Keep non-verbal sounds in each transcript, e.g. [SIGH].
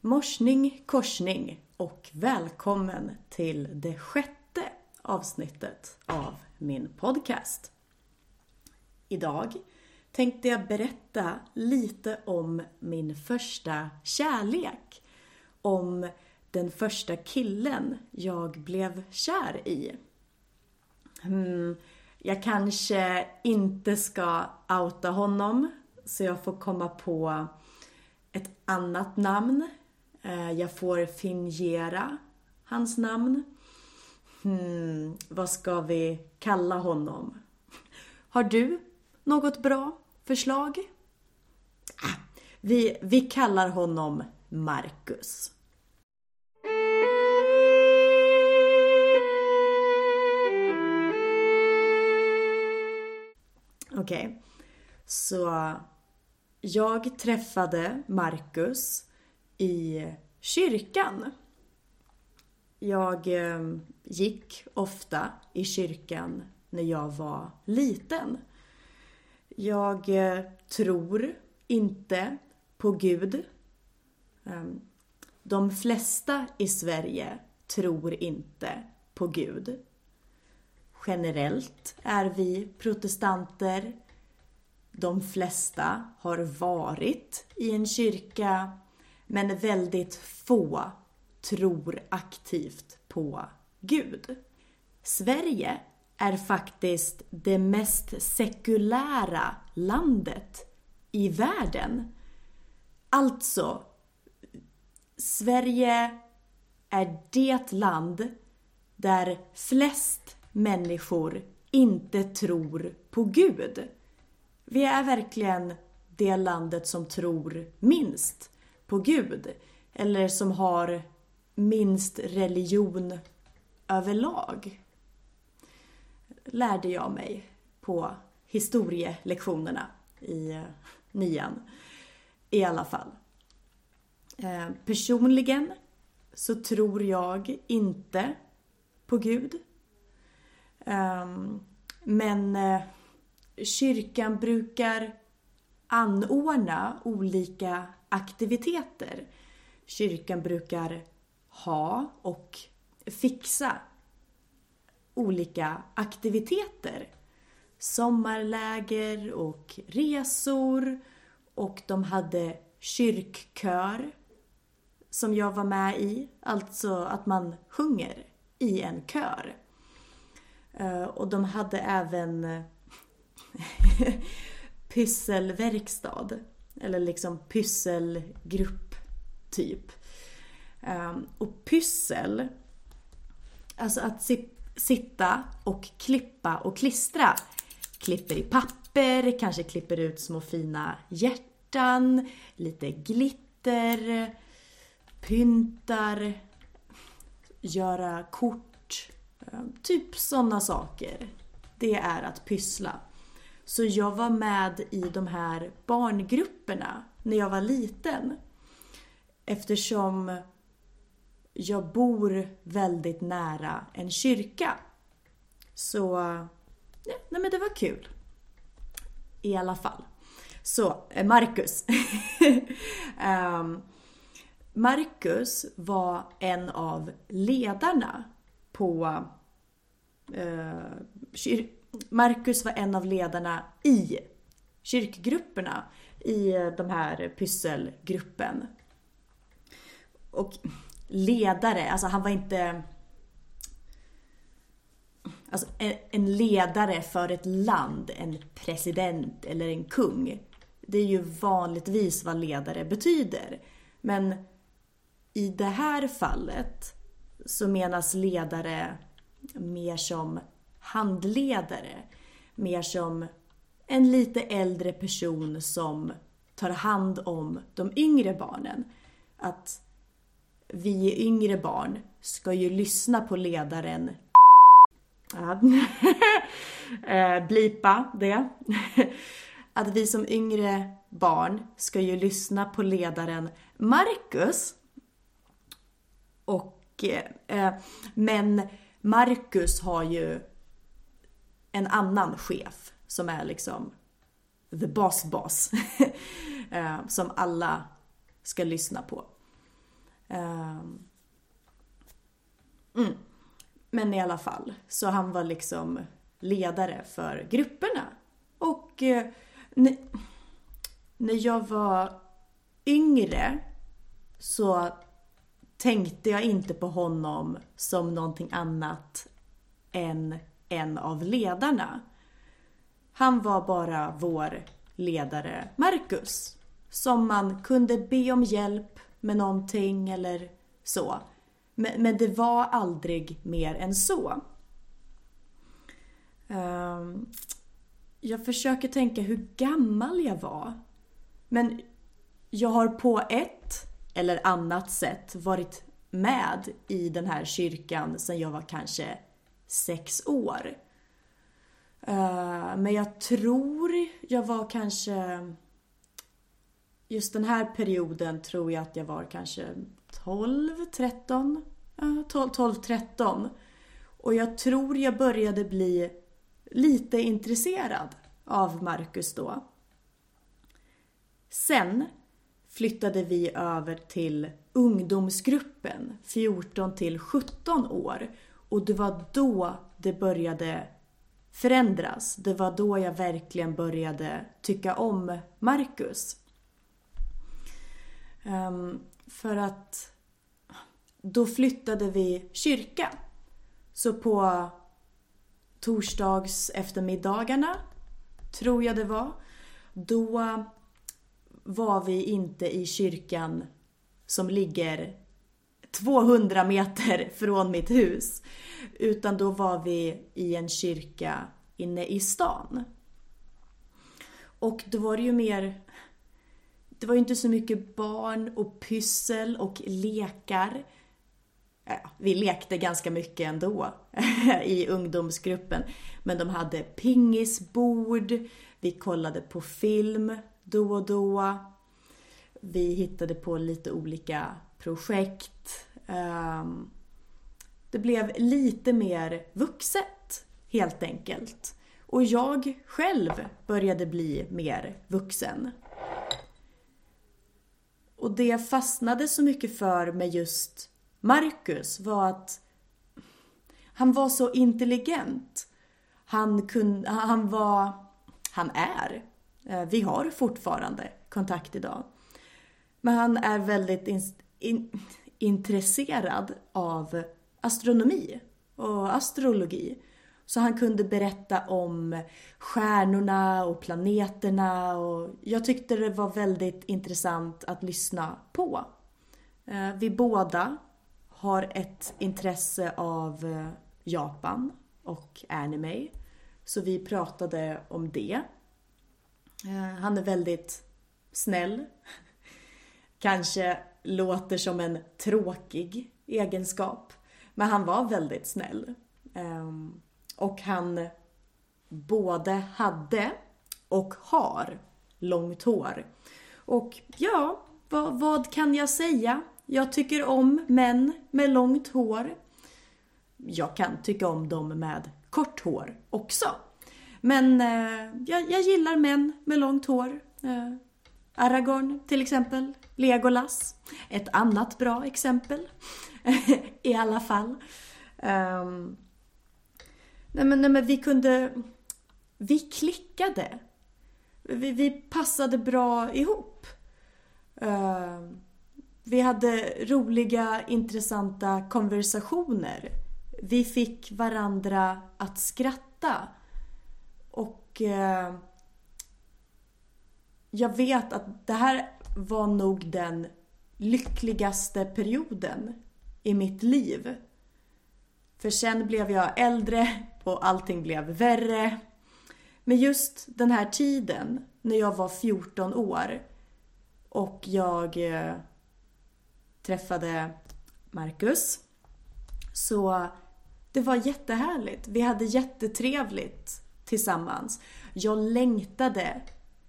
Morsning korsning och välkommen till det sjätte avsnittet av min podcast. Idag tänkte jag berätta lite om min första kärlek. Om den första killen jag blev kär i. Hmm, jag kanske inte ska outa honom så jag får komma på ett annat namn. Eh, jag får fingera hans namn. Hmm, vad ska vi kalla honom? Har du något bra förslag? Ah, vi, vi kallar honom Marcus. Okej, okay. så jag träffade Marcus i kyrkan. Jag eh, gick ofta i kyrkan när jag var liten. Jag eh, tror inte på Gud. Ehm, de flesta i Sverige tror inte på Gud. Generellt är vi protestanter. De flesta har varit i en kyrka men väldigt få tror aktivt på Gud. Sverige är faktiskt det mest sekulära landet i världen. Alltså, Sverige är det land där flest människor inte tror på Gud. Vi är verkligen det landet som tror minst på Gud. Eller som har minst religion överlag. Lärde jag mig på historielektionerna i eh, nian. I alla fall. Eh, personligen så tror jag inte på Gud. Ehm, men eh, kyrkan brukar anordna olika aktiviteter. Kyrkan brukar ha och fixa olika aktiviteter. Sommarläger och resor och de hade kyrkkör som jag var med i. Alltså att man sjunger i en kör. Eh, och de hade även [LAUGHS] pysselverkstad. Eller liksom pysselgrupp, typ. Ehm, och pyssel, alltså att si sitta och klippa och klistra. Klipper i papper, kanske klipper ut små fina hjärtan, lite glitter, pyntar, göra kort. Ehm, typ sådana saker. Det är att pyssla. Så jag var med i de här barngrupperna när jag var liten. Eftersom jag bor väldigt nära en kyrka. Så, ja, nej men det var kul. I alla fall. Så, eh, Marcus. um, [LAUGHS] Marcus var en av ledarna på uh, kyr Marcus var en av ledarna i kyrkgrupperna i de här pysselgruppen. Och ledare, alltså han var inte... Alltså en ledare för ett land, en president eller en kung. Det är ju vanligtvis vad ledare betyder. Men i det här fallet så menas ledare mer som handledare. Mer som en lite äldre person som tar hand om de yngre barnen. Att vi yngre barn ska ju lyssna på ledaren [LAUGHS] eh, blipa det. [LAUGHS] Att vi som yngre barn ska ju lyssna på ledaren Marcus. Och, eh, eh men Marcus har ju en annan chef som är liksom the boss boss. [LAUGHS] Eh, som alla ska lyssna på. Ehm. Mm. Men i alla fall, så han var liksom ledare för grupperna. Och eh, när jag var yngre så tänkte jag inte på honom som någonting annat än en av ledarna. Han var bara vår ledare Marcus. Som man kunde be om hjälp med någonting eller så. Men, men det var aldrig mer än så. Ehm, jag försöker tänka hur gammal jag var. Men jag har på ett eller annat sätt varit med i den här kyrkan sedan jag var kanske sex år. Eh, men jag tror jag var kanske... Just den här perioden tror jag att jag var kanske 12, 13. 12, 12, 13. Och jag tror jag började bli lite intresserad av Marcus då. Sen flyttade vi över till ungdomsgruppen 14 till 17 år och det var då det började förändras. Det var då jag verkligen började tycka om Marcus. Um, för att då flyttade vi kyrka. Så på torsdags eftermiddagarna, tror jag det var, då var vi inte i kyrkan som ligger 200 meter från mitt hus. Utan då var vi i en kyrka inne i stan. Och då var det ju mer... Det var ju inte så mycket barn och pyssel och lekar. Ja, vi lekte ganska mycket ändå [LAUGHS] i ungdomsgruppen. Men de hade pingisbord, vi kollade på film då och då. Vi hittade på lite olika projekt. Ehm, det blev lite mer vuxet helt enkelt. Och jag själv började bli mer vuxen. Och det jag fastnade så mycket för med just Marcus var att han var så intelligent. Han, kunde, han var, han är, eh, vi har fortfarande kontakt idag. Men han är väldigt in, intresserad av astronomi och astrologi. Så han kunde berätta om stjärnorna och planeterna och jag tyckte det var väldigt intressant att lyssna på. Eh, vi båda har ett intresse av eh, Japan och anime. Så vi pratade om det. Eh, han är väldigt snäll. Kanske låter som en tråkig egenskap. Men han var väldigt snäll. Ehm, och han både hade och har långt hår. Och ja, vad, vad, kan jag säga? Jag tycker om män med långt hår. Jag kan tycka om dem med kort hår också. Men eh, jag, jag, gillar män med långt hår. Eh, Aragorn till exempel. Legolas. Ett annat bra exempel. [LAUGHS] I alla fall. Um, nej, men, nej men vi kunde... Vi klickade. Vi, vi passade bra ihop. Uh, vi hade roliga, intressanta konversationer. Vi fick varandra att skratta. Och uh, jag vet att det här var nog den lyckligaste perioden i mitt liv. För sen blev jag äldre och allting blev värre. Men just den här tiden, när jag var 14 år och jag eh, träffade Marcus. Så det var jättehärligt. Vi hade jättetrevligt tillsammans. Jag längtade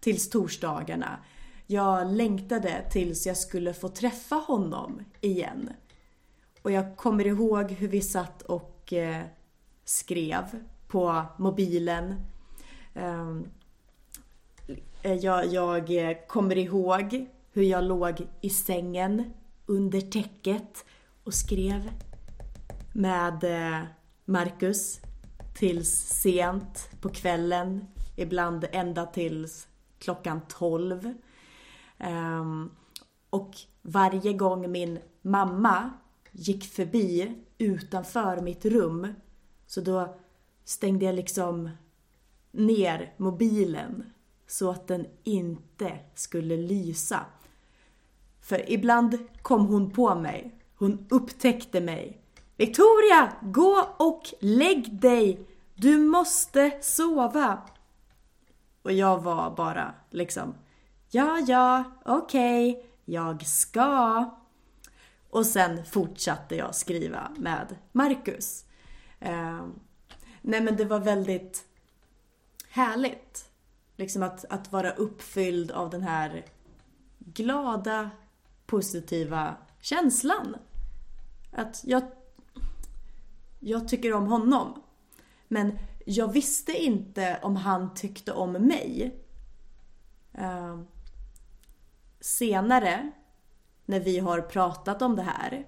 tills torsdagarna. Jag längtade tills jag skulle få träffa honom igen. Och jag kommer ihåg hur vi satt och eh, skrev på mobilen. Ehm, eh, jag, jag eh, kommer ihåg hur jag låg i sängen under täcket och skrev med eh, Marcus tills sent på kvällen. Ibland ända tills klockan 12. Um, ehm, och varje gång min mamma gick förbi utanför mitt rum så då stängde jag liksom ner mobilen så att den inte skulle lysa. För ibland kom hon på mig. Hon upptäckte mig. Victoria, gå och lägg dig! Du måste sova! Och jag var bara liksom, ja, ja, okej, okay, jag ska. Och sen fortsatte jag skriva med Marcus. Eh, nej men det var väldigt härligt. Liksom att, att vara uppfylld av den här glada, positiva känslan. Att jag, jag tycker om honom. Men jag visste inte om han tyckte om mig. Uh, senare, när vi har pratat om det här,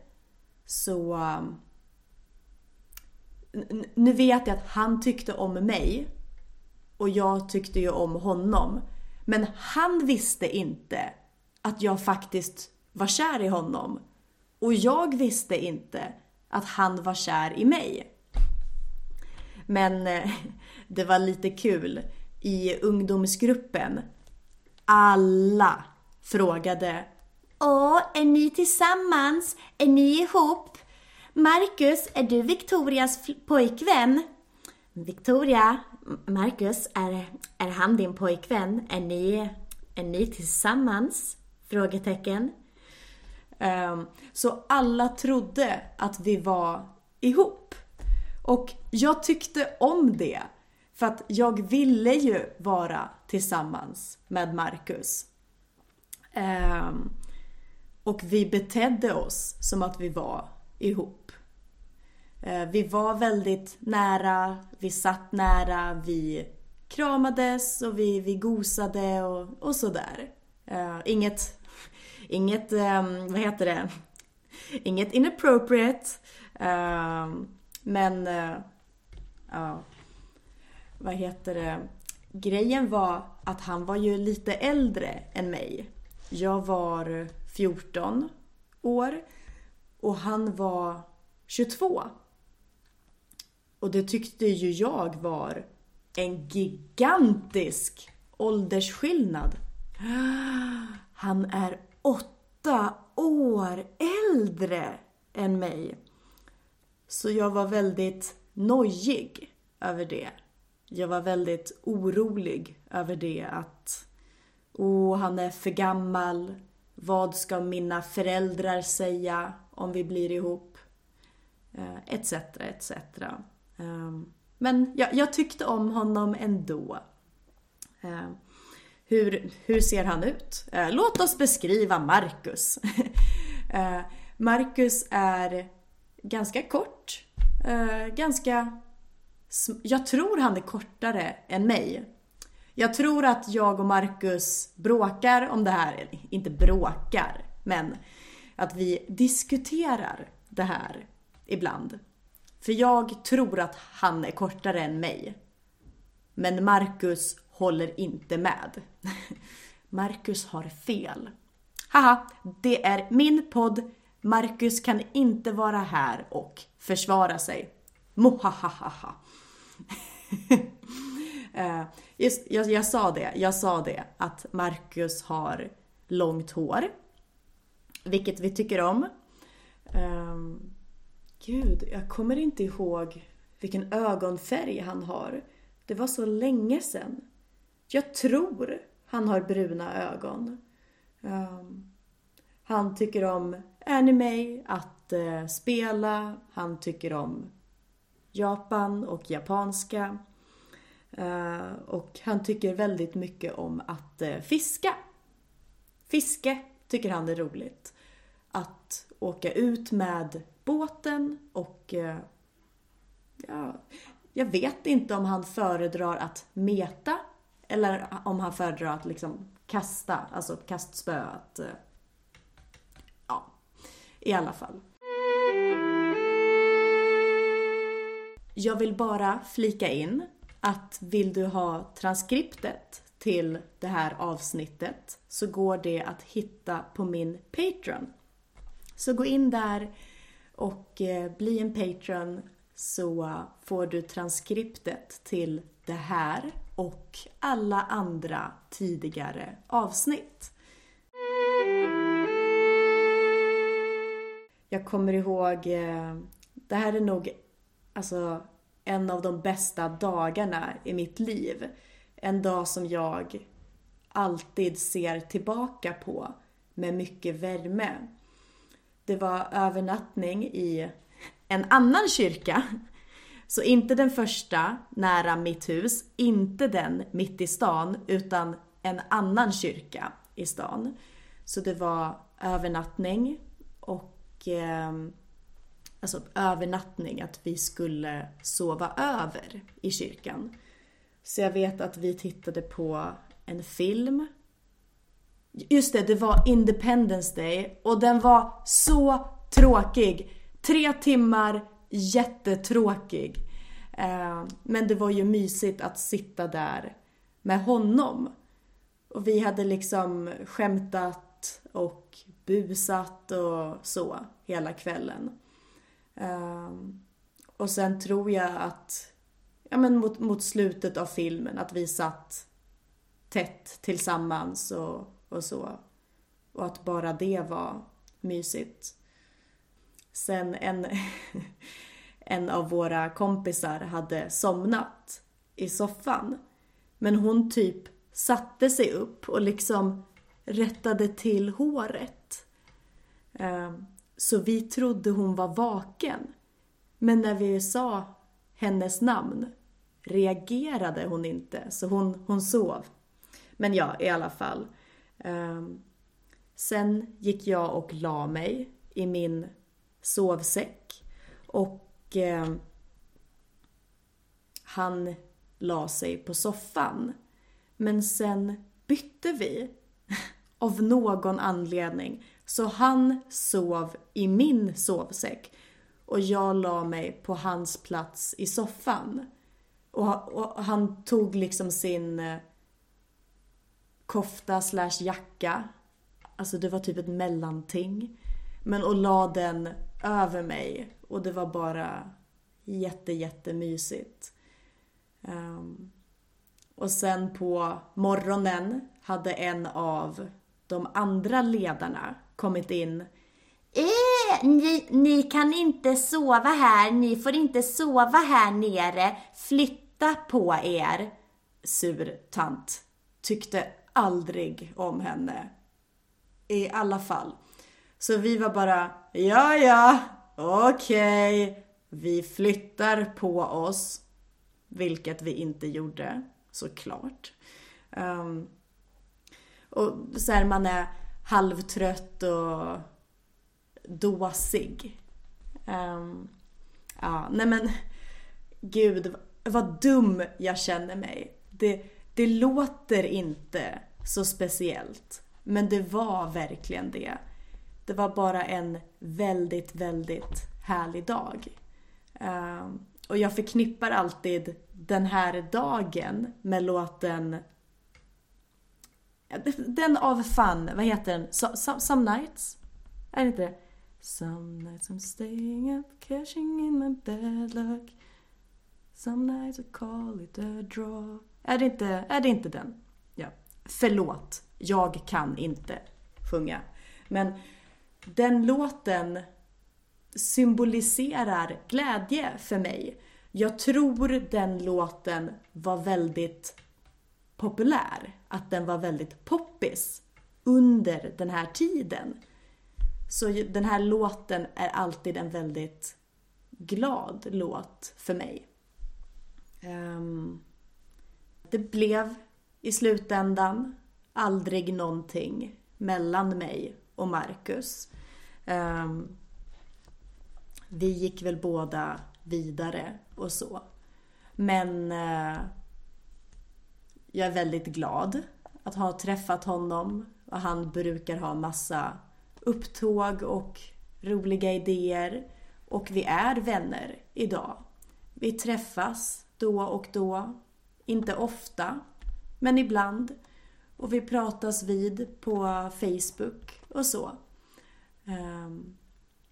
så... Uh, nu vet jag att han tyckte om mig och jag tyckte ju om honom. Men han visste inte att jag faktiskt var kär i honom. Och jag visste inte att han var kär i mig. Men eh, [LAUGHS] det var lite kul. I ungdomsgruppen, alla frågade Åh, är ni tillsammans? Är ni ihop? Marcus, är du Victorias pojkvän? Victoria, Marcus, är, är han din pojkvän? Är ni, är ni tillsammans? Frågetecken. Um, så alla trodde att vi var ihop. Och jag tyckte om det. För att jag ville ju vara tillsammans med Marcus. Um, och vi betedde oss som att vi var ihop. Uh, vi var väldigt nära, vi satt nära, vi kramades och vi, vi gosade och, och sådär. Uh, inget, inget, um, vad heter det? Inget inappropriate. Uh, men, eh, ja, vad heter det? Grejen var att han var ju lite äldre än mig. Jag var 14 år och han var 22. Och det tyckte ju jag var en gigantisk åldersskillnad. Han är åtta år äldre än mig. Så jag var väldigt nojig över det. Jag var väldigt orolig över det att Åh, han är för gammal. Vad ska mina föräldrar säga om vi blir ihop? Eh, etc, etc. Ehm, men jag, jag tyckte om honom ändå. Ehm, hur, hur ser han ut? Eh, låt oss beskriva Marcus. [LAUGHS] Eh, Marcus är ganska kort. Eh, ganska... Jag tror han är kortare än mig. Jag tror att jag och Marcus bråkar om det här. Inte bråkar, men att vi diskuterar det här ibland. För jag tror att han är kortare än mig. Men Marcus håller inte med. [LAUGHS] Marcus har fel. Haha, det är min podd. Marcus kan inte vara här och försvara sig. Mohahaha. [LAUGHS] Eh, just, jag, jag sa det, jag sa det att Marcus har långt hår. Vilket vi tycker om. Um, gud, jag kommer inte ihåg vilken ögonfärg han har. Det var så länge sedan. Jag tror han har bruna ögon. Um, han tycker om anime, att eh, spela, han tycker om Japan och japanska. Eh, och han tycker väldigt mycket om att eh, fiska. Fiske tycker han är roligt. Att åka ut med båten och eh, ja, jag vet inte om han föredrar att meta eller om han föredrar att liksom kasta, alltså kastspö. Att. Eh, i alla fall. Jag vill bara flika in att vill du ha transkriptet till det här avsnittet så går det att hitta på min Patreon. Så gå in där och eh, bli en Patreon så får du transkriptet till det här och alla andra tidigare avsnitt. Jag kommer ihåg, eh, det här är nog alltså en av de bästa dagarna i mitt liv. En dag som jag alltid ser tillbaka på med mycket värme. Det var övernattning i en annan kyrka. Så inte den första nära mitt hus, inte den mitt i stan, utan en annan kyrka i stan. Så det var övernattning och eh, alltså övernattning, att vi skulle sova över i kyrkan. Så jag vet att vi tittade på en film. Just det, det var Independence Day och den var så tråkig. Tre timmar, jättetråkig. Eh, men det var ju mysigt att sitta där med honom. Och vi hade liksom skämtat och busat och så hela kvällen. Ehm, och sen tror jag att, ja men mot, mot slutet av filmen, att vi satt tätt tillsammans och, och så. Och att bara det var mysigt. Sen en, [LAUGHS] en av våra kompisar hade somnat i soffan. Men hon typ satte sig upp och liksom rättade till håret. Ehm, så vi trodde hon var vaken. Men när vi sa hennes namn reagerade hon inte, så hon, hon sov. Men ja, i alla fall. Ehm, sen gick jag och la mig i min sovsäck och ehm, han la sig på soffan. Men sen bytte vi [LAUGHS] av någon anledning. Så han sov i min sovsäck och jag la mig på hans plats i soffan. Och, och han tog liksom sin eh, kofta slash jacka, alltså det var typ ett mellanting. Men och la den över mig och det var bara jätte jättemysigt. Um, och sen på morgonen hade en av de andra ledarna kommit in. Äh, ni, ni kan inte sova här, ni får inte sova här nere. Flytta på er. Sur tant. Tyckte aldrig om henne. I alla fall. Så vi var bara, ja ja, okej. Okay. Vi flyttar på oss. Vilket vi inte gjorde, såklart. Um, och så här, man är halvtrött och dåsig. Um, ja, nej men gud vad dum jag känner mig. Det, det låter inte så speciellt. Men det var verkligen det. Det var bara en väldigt, väldigt härlig dag. Um, och jag förknippar alltid den här dagen med låten den av Fun, vad heter den? So, some, some nights? Är det inte det? Some nights I'm staying up, cashing in my bad luck. Some nights I call it a draw. Är det inte, är det inte den? Ja. Förlåt, jag kan inte sjunga. Men den låten symboliserar glädje för mig. Jag tror den låten var väldigt populär. Att den var väldigt poppis under den här tiden. Så den här låten är alltid en väldigt glad låt för mig. Ehm, det blev i slutändan aldrig någonting mellan mig och Marcus. Ehm, vi gick väl båda vidare och så. Men eh, jag är väldigt glad att ha träffat honom och han brukar ha massa upptåg och roliga idéer och vi är vänner idag. Vi träffas då och då, inte ofta, men ibland. Och vi pratas vid på Facebook och så. Ehm,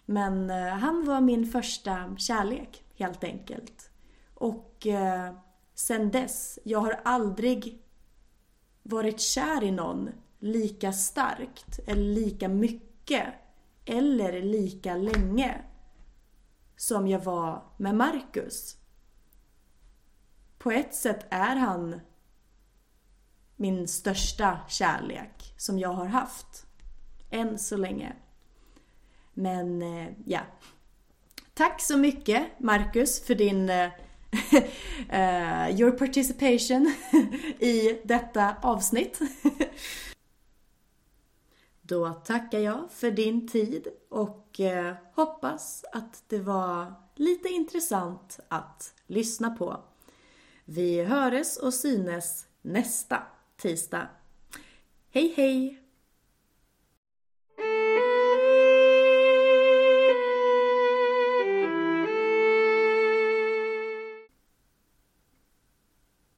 men eh, han var min första kärlek, helt enkelt. Och eh, sen dess, jag har aldrig varit kär i någon lika starkt eller lika mycket eller lika länge som jag var med Marcus. På ett sätt är han min största kärlek som jag har haft. Än så länge. Men eh, ja. Tack så mycket Marcus för din eh, uh, [LAUGHS] your participation [LAUGHS] i detta avsnitt. [LAUGHS] Då tackar jag för din tid och uh, hoppas att det var lite intressant att lyssna på. Vi höres och synes nästa tisdag. Hej hej!